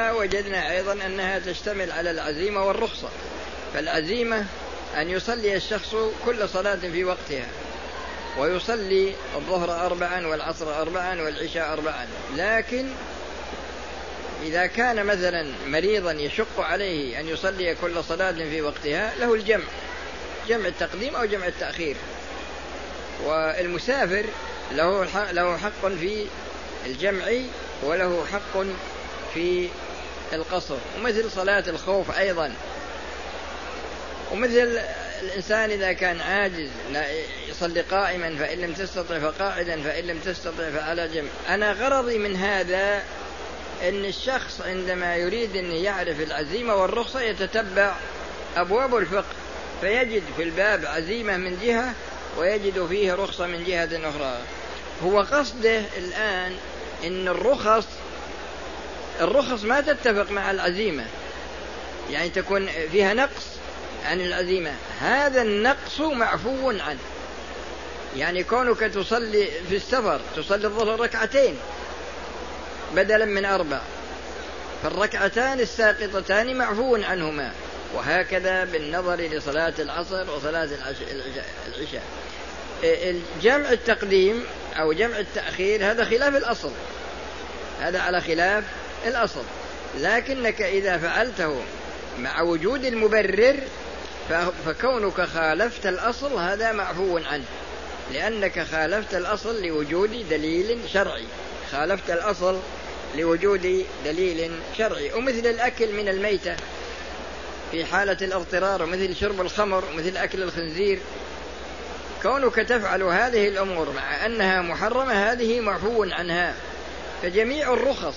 وجدنا أيضا أنها تشتمل على العزيمة والرخصة فالعزيمة أن يصلي الشخص كل صلاة في وقتها ويصلي الظهر أربعا والعصر أربعا والعشاء أربعا لكن إذا كان مثلا مريضا يشق عليه أن يصلي كل صلاة في وقتها له الجمع جمع التقديم أو جمع التأخير. والمسافر له له حق في الجمع وله حق في القصر ومثل صلاة الخوف أيضا. ومثل الإنسان إذا كان عاجز يصلي قائما فإن لم تستطع فقاعدا فإن لم تستطع فعلى جنب أنا غرضي من هذا أن الشخص عندما يريد أن يعرف العزيمة والرخصة يتتبع أبواب الفقه فيجد في الباب عزيمة من جهة ويجد فيه رخصة من جهة أخرى. هو قصده الآن أن الرخص الرخص ما تتفق مع العزيمة. يعني تكون فيها نقص عن العزيمة. هذا النقص معفو عنه. يعني كونك تصلي في السفر تصلي الظهر ركعتين بدلا من أربع فالركعتان الساقطتان معفو عنهما. وهكذا بالنظر لصلاة العصر وصلاة العشاء. جمع التقديم أو جمع التأخير هذا خلاف الأصل. هذا على خلاف الأصل. لكنك إذا فعلته مع وجود المبرر فكونك خالفت الأصل هذا معفو عنه. لأنك خالفت الأصل لوجود دليل شرعي. خالفت الأصل لوجود دليل شرعي. ومثل الأكل من الميتة في حالة الاضطرار ومثل شرب الخمر ومثل أكل الخنزير. كونك تفعل هذه الأمور مع أنها محرمة هذه معفو عنها. فجميع الرخص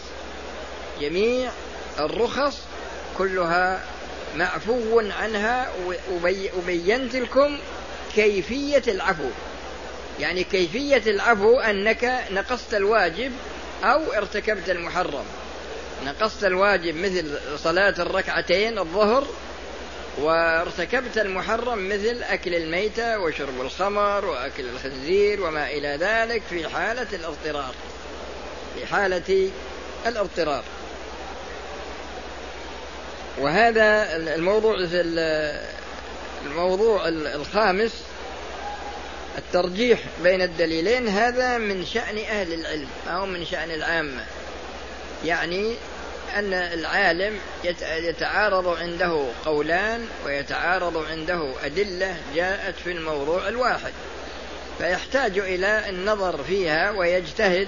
جميع الرخص كلها معفو عنها وبينت لكم كيفية العفو. يعني كيفية العفو أنك نقصت الواجب أو ارتكبت المحرم. نقصت الواجب مثل صلاة الركعتين الظهر وارتكبت المحرم مثل أكل الميتة وشرب الخمر وأكل الخنزير وما إلى ذلك في حالة الاضطرار. في حالة الاضطرار. وهذا الموضوع الموضوع الخامس الترجيح بين الدليلين هذا من شأن أهل العلم أو من شأن العامة. يعني أن العالم يتعارض عنده قولان ويتعارض عنده أدلة جاءت في الموضوع الواحد. فيحتاج إلى النظر فيها ويجتهد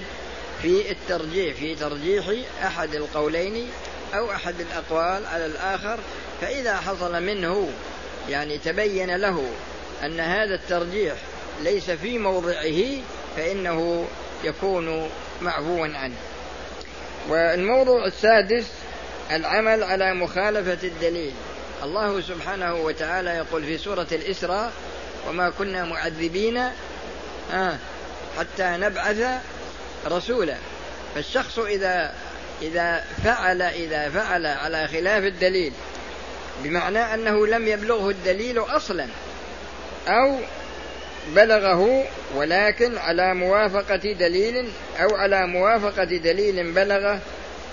في الترجيح في ترجيح أحد القولين أو أحد الأقوال على الآخر فإذا حصل منه يعني تبين له أن هذا الترجيح ليس في موضعه فإنه يكون معفوا عنه. والموضوع السادس العمل على مخالفة الدليل. الله سبحانه وتعالى يقول في سورة الإسراء وما كنا معذبين آه حتى نبعث رسولا. فالشخص إذا إذا فعل إذا فعل على خلاف الدليل بمعنى أنه لم يبلغه الدليل أصلا أو بلغه ولكن على موافقة دليل أو على موافقة دليل بلغه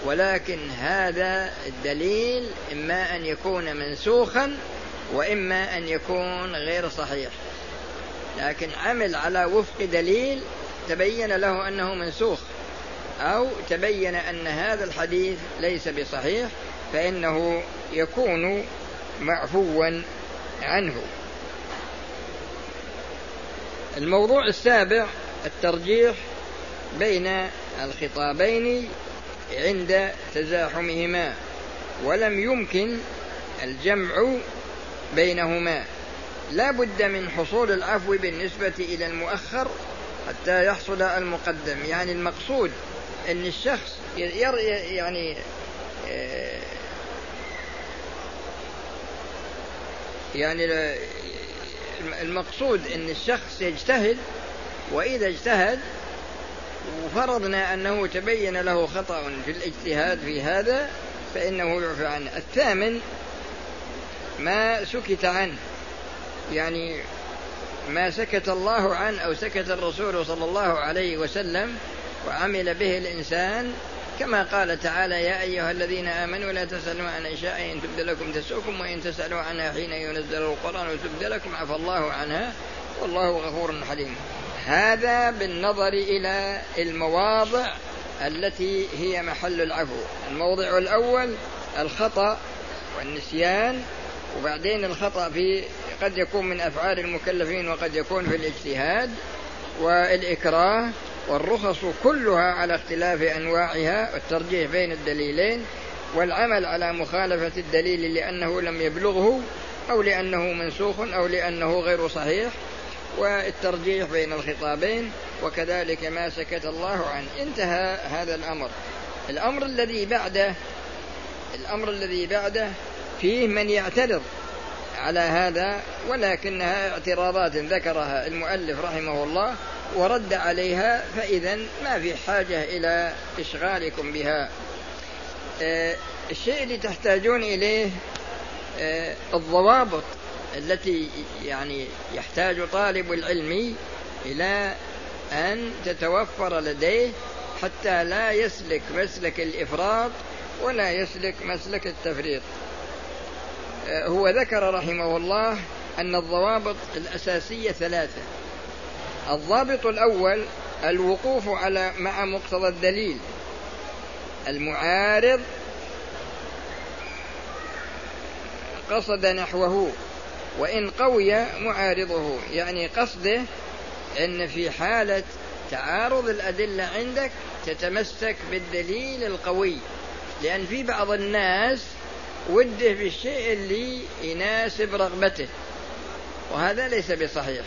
ولكن هذا الدليل إما أن يكون منسوخا وإما أن يكون غير صحيح. لكن عمل على وفق دليل تبين له أنه منسوخ. أو تبين أن هذا الحديث ليس بصحيح فإنه يكون معفوا عنه. الموضوع السابع الترجيح بين الخطابين عند تزاحمهما ولم يمكن الجمع بينهما. لا بد من حصول العفو بالنسبة إلى المؤخر حتى يحصل المقدم يعني المقصود أن الشخص يعني يعني المقصود أن الشخص يجتهد وإذا اجتهد وفرضنا أنه تبين له خطأ في الاجتهاد في هذا فإنه يعفى عنه. الثامن ما سكت عنه. يعني ما سكت الله عنه أو سكت الرسول صلى الله عليه وسلم وعمل به الإنسان كما قال تعالى يا أيها الذين آمنوا لا تسألوا عن أشياء إن تبد لكم تسؤكم وإن تسألوا عنها حين ينزل القرآن وتبد لكم عفى الله عنها والله غفور حليم. هذا بالنظر إلى المواضع التي هي محل العفو. الموضع الأول الخطأ والنسيان وبعدين الخطأ في قد يكون من أفعال المكلفين وقد يكون في الاجتهاد والإكراه. والرخص كلها على اختلاف أنواعها والترجيح بين الدليلين والعمل على مخالفة الدليل لأنه لم يبلغه أو لأنه منسوخ أو لأنه غير صحيح والترجيح بين الخطابين وكذلك ما سكت الله عنه. انتهى هذا الأمر. الأمر الذي بعده الأمر الذي بعده فيه من يعترض على هذا ولكنها اعتراضات ذكرها المؤلف رحمه الله ورد عليها فإذا ما في حاجة إلى إشغالكم بها. آه، الشيء اللي تحتاجون إليه آه، الضوابط التي يعني يحتاج طالب العلم إلى أن تتوفر لديه حتى لا يسلك مسلك الإفراط ولا يسلك مسلك التفريط. آه، هو ذكر رحمه الله أن الضوابط الأساسية ثلاثة. الضابط الأول الوقوف على مع مقتضى الدليل. المعارض قصد نحوه وإن قوي معارضه. يعني قصده أن في حالة تعارض الأدلة عندك تتمسك بالدليل القوي. لأن في بعض الناس وده بالشيء اللي يناسب رغبته وهذا ليس بصحيح.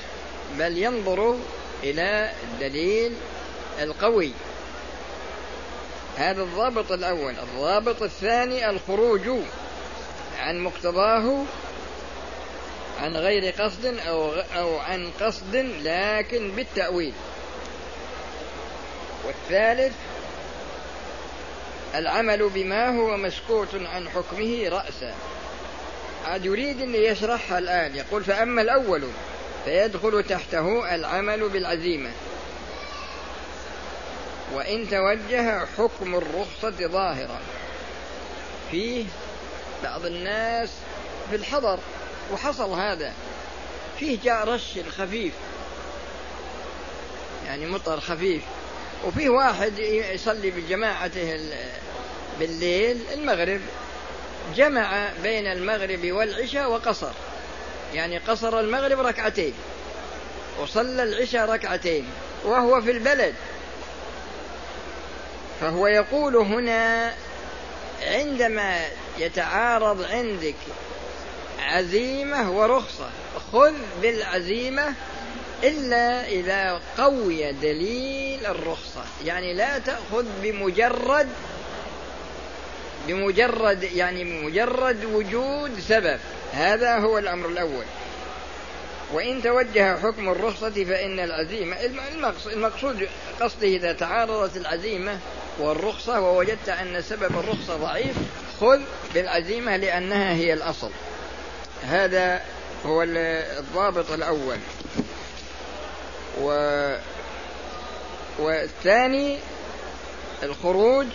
بل ينظر إلى الدليل القوي. هذا الضابط الأول. الضابط الثاني الخروج عن مقتضاه عن غير قصد أو, أو عن قصد لكن بالتأويل. والثالث العمل بما هو مسكوت عن حكمه رأسا. عاد يريد أن يشرحها الآن. يقول فأما الأول فيدخل تحته العمل بالعزيمة. وإن توجه حكم الرخصة ظاهرا. فيه بعض الناس في الحضر وحصل هذا. فيه جاء رش خفيف. يعني مطر خفيف. وفيه واحد يصلي بجماعته بالليل المغرب. جمع بين المغرب والعشاء وقصر. يعني قصر المغرب ركعتين وصلى العشاء ركعتين وهو في البلد. فهو يقول هنا عندما يتعارض عندك عزيمة ورخصة خذ بالعزيمة إلا إذا قوي دليل الرخصة. يعني لا تأخذ بمجرد بمجرد يعني بمجرد وجود سبب. هذا هو الأمر الأول. وإن توجه حكم الرخصة فإن العزيمة المقصود قصده إذا تعارضت العزيمة والرخصة ووجدت أن سبب الرخصة ضعيف خذ بالعزيمة لأنها هي الأصل. هذا هو الضابط الأول. و والثاني الخروج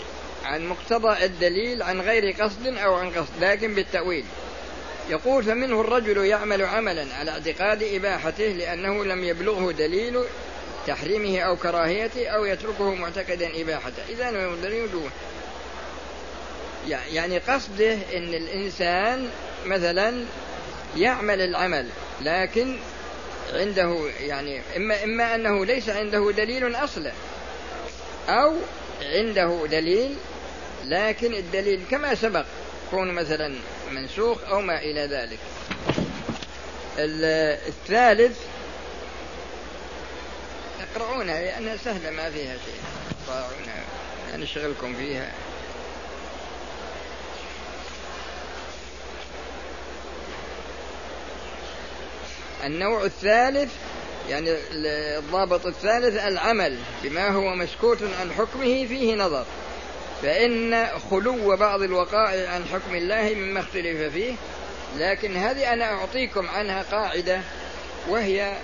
عن مقتضى الدليل عن غير قصد أو عن قصد لكن بالتأويل. يقول فمنه الرجل يعمل عملا على اعتقاد إباحته لأنه لم يبلغه دليل تحريمه أو كراهيته أو يتركه معتقدا إباحته. إذا لم يبلغ دليل يعني قصده أن الإنسان مثلا يعمل العمل لكن عنده يعني إما إما أنه ليس عنده دليل أصلا أو عنده دليل لكن الدليل كما سبق يكون مثلا منسوخ أو ما إلى ذلك. الثالث اقرؤونها لأنها سهلة ما فيها شيء. اقرؤونها نشغلكم فيها. النوع الثالث يعني الضابط الثالث العمل بما هو مسكوت عن حكمه فيه نظر. فإن خلو بعض الوقائع عن حكم الله مما اختلف فيه لكن هذه أنا أعطيكم عنها قاعدة وهي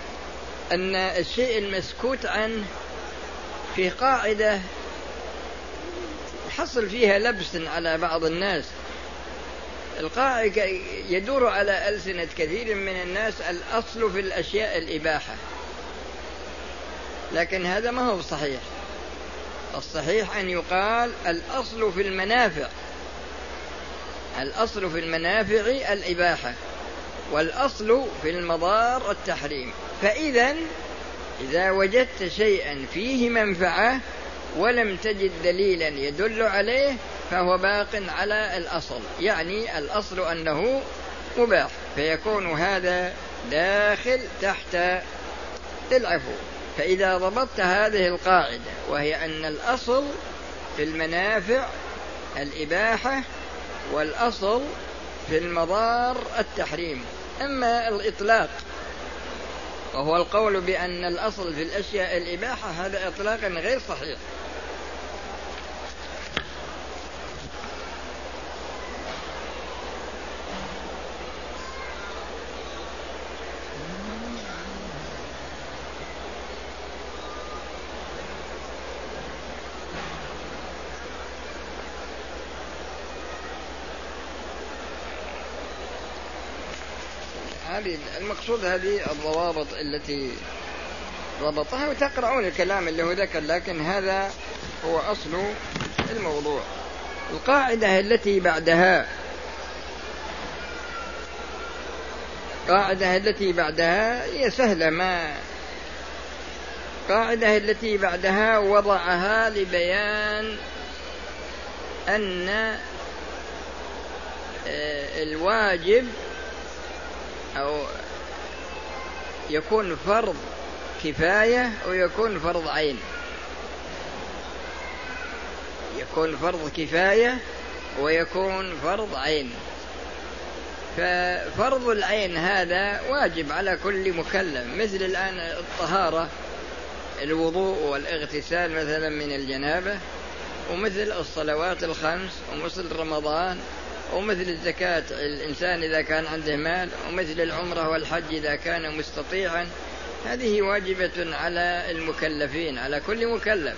أن الشيء المسكوت عنه في قاعدة حصل فيها لبس على بعض الناس. القاعدة يدور على ألسنة كثير من الناس الأصل في الأشياء الإباحة. لكن هذا ما هو صحيح. الصحيح أن يقال الأصل في المنافع. الأصل في المنافع الإباحة والأصل في المضار التحريم. فإذا إذا وجدت شيئا فيه منفعة ولم تجد دليلا يدل عليه فهو باق على الأصل. يعني الأصل أنه مباح فيكون هذا داخل تحت العفو. فإذا ضبطت هذه القاعدة وهي أن الأصل في المنافع الإباحة والأصل في المضار التحريم. أما الإطلاق وهو القول بأن الأصل في الأشياء الإباحة هذا إطلاقا غير صحيح. هذه المقصود هذه الضوابط التي ضبطها وتقرؤون الكلام اللي هو ذكر لكن هذا هو أصل الموضوع. القاعدة التي بعدها القاعدة التي بعدها هي سهلة ما القاعدة التي بعدها وضعها لبيان أن آه، الواجب أو يكون فرض كفاية ويكون فرض عين. يكون فرض كفاية ويكون فرض عين. ففرض العين هذا واجب على كل مكلف مثل الآن الطهارة الوضوء والاغتسال مثلا من الجنابة ومثل الصلوات الخمس ومثل رمضان ومثل الزكاة الإنسان إذا كان عنده مال ومثل العمرة والحج إذا كان مستطيعا هذه واجبة على المكلفين على كل مكلف.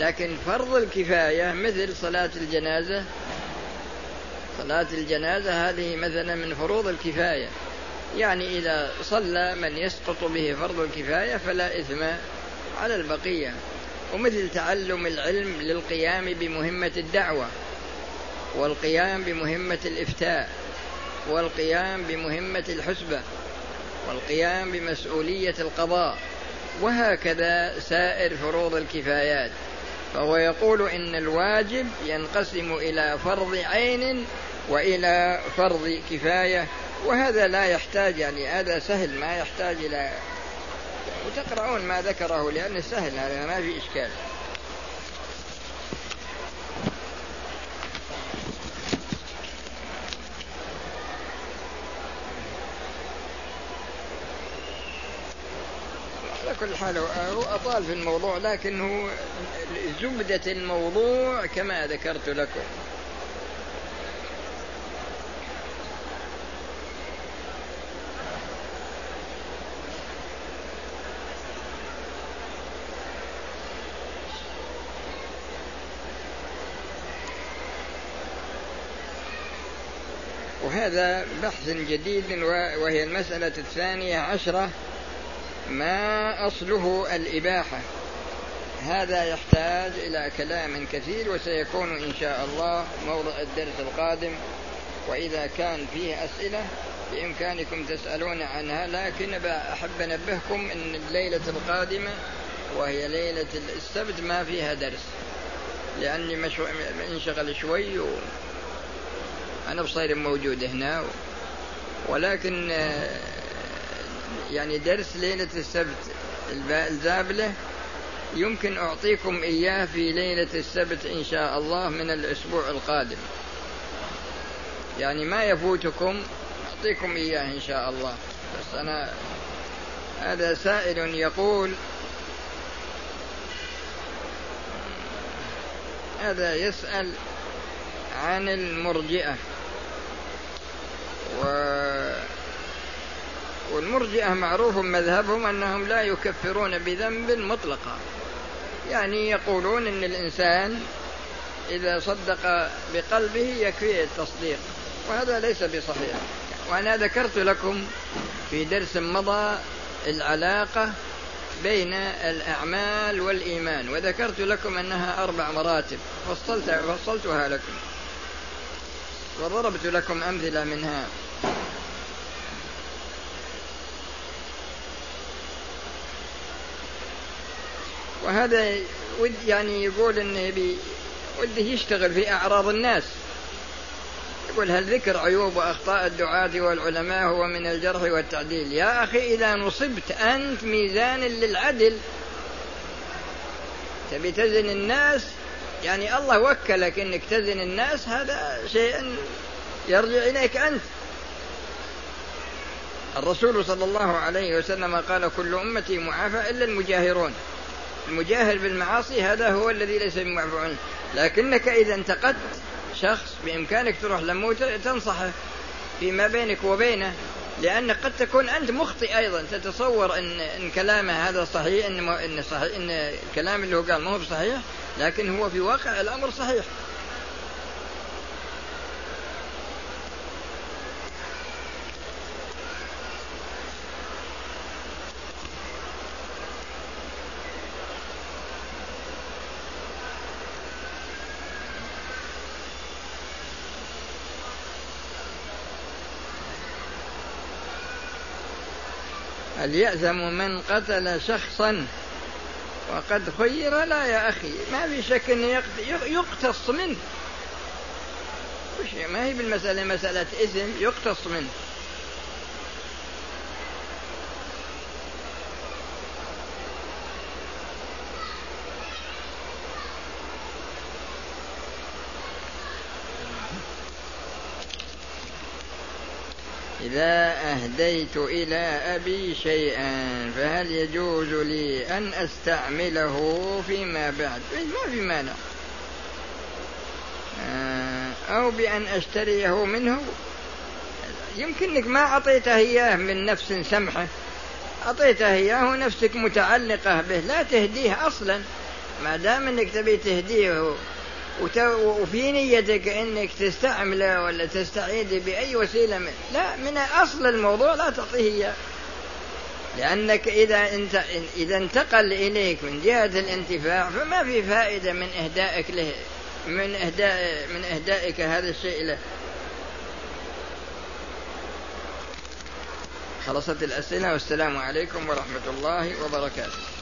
لكن فرض الكفاية مثل صلاة الجنازة صلاة الجنازة هذه مثلا من فروض الكفاية. يعني إذا صلى من يسقط به فرض الكفاية فلا إثم على البقية. ومثل تعلم العلم للقيام بمهمة الدعوة. والقيام بمهمة الإفتاء والقيام بمهمة الحسبة والقيام بمسؤولية القضاء وهكذا سائر فروض الكفايات. فهو يقول إن الواجب ينقسم إلى فرض عين وإلى فرض كفاية وهذا لا يحتاج يعني هذا سهل ما يحتاج إلى وتقرؤون ما ذكره لأنه سهل هذا ما في إشكال. كل حال هو أطال في الموضوع لكنه زبدة الموضوع كما ذكرت لكم. وهذا بحث جديد وهي المسألة الثانية عشرة. ما أصله الإباحة. هذا يحتاج إلى كلام كثير وسيكون إن شاء الله موضع الدرس القادم. وإذا كان فيه أسئلة بإمكانكم تسألون عنها لكن أحب أنبهكم أن الليلة القادمة وهي ليلة السبت ما فيها درس. لأني مشو... انشغل شوي و... أنا بصير موجود هنا و... ولكن يعني درس ليلة السبت الزابلة يمكن أعطيكم إياه في ليلة السبت إن شاء الله من الأسبوع القادم. يعني ما يفوتكم أعطيكم إياه إن شاء الله. بس أنا هذا سائل يقول هذا يسأل عن المرجئة. و والمرجئة معروف مذهبهم أنهم لا يكفرون بذنب مطلقا يعني يقولون إن الإنسان إذا صدق بقلبه يكفيه التصديق وهذا ليس بصحيح. وأنا ذكرت لكم في درس مضى العلاقة بين الأعمال والإيمان وذكرت لكم أنها أربع مراتب فصلت فصلتها لكم. وضربت لكم أمثلة منها. وهذا ود يعني يقول انه بي وده يشتغل في أعراض الناس. يقول هل ذكر عيوب وأخطاء الدعاة والعلماء هو من الجرح والتعديل؟ يا أخي إذا نصبت أنت ميزان للعدل. تبي تزن الناس؟ يعني الله وكلك إنك تزن الناس هذا شيء يرجع إليك أنت. الرسول صلى الله عليه وسلم قال كل أمتي معافى إلا المجاهرون. المجاهر بالمعاصي هذا هو الذي ليس بمعفو عنه لكنك إذا انتقدت شخص بإمكانك تروح له تنصحه فيما بينك وبينه لأن قد تكون أنت مخطئ أيضا. تتصور أن, إن كلامه هذا صحيح إن, إن, صحيح إن الكلام اللي هو قال ما هو صحيح لكن هو في واقع الأمر صحيح. هل يأثم من قتل شخصا وقد خير؟ لا يا أخي ما في شك أنه يقتص منه. ما هي بالمسألة مسألة إثم يقتص منه. إذا أهديت إلى أبي شيئا فهل يجوز لي أن أستعمله فيما بعد؟ إيه، ما في مانع. آه، أو بأن أشتريه منه؟ يمكنك ما أعطيته إياه من نفس سمحة. أعطيته إياه ونفسك متعلقة به لا تهديه أصلا. ما دام أنك تبي تهديه وفي نيتك إنك تستعمله ولا تستعيد بأي وسيلة من لا من أصل الموضوع لا تعطيه إياه. لأنك إذا انت إذا انتقل إليك من جهة الانتفاع فما في فائدة من إهدائك له من اهداء من إهدائك هذا الشيء له. خلصت الأسئلة والسلام عليكم ورحمة الله وبركاته.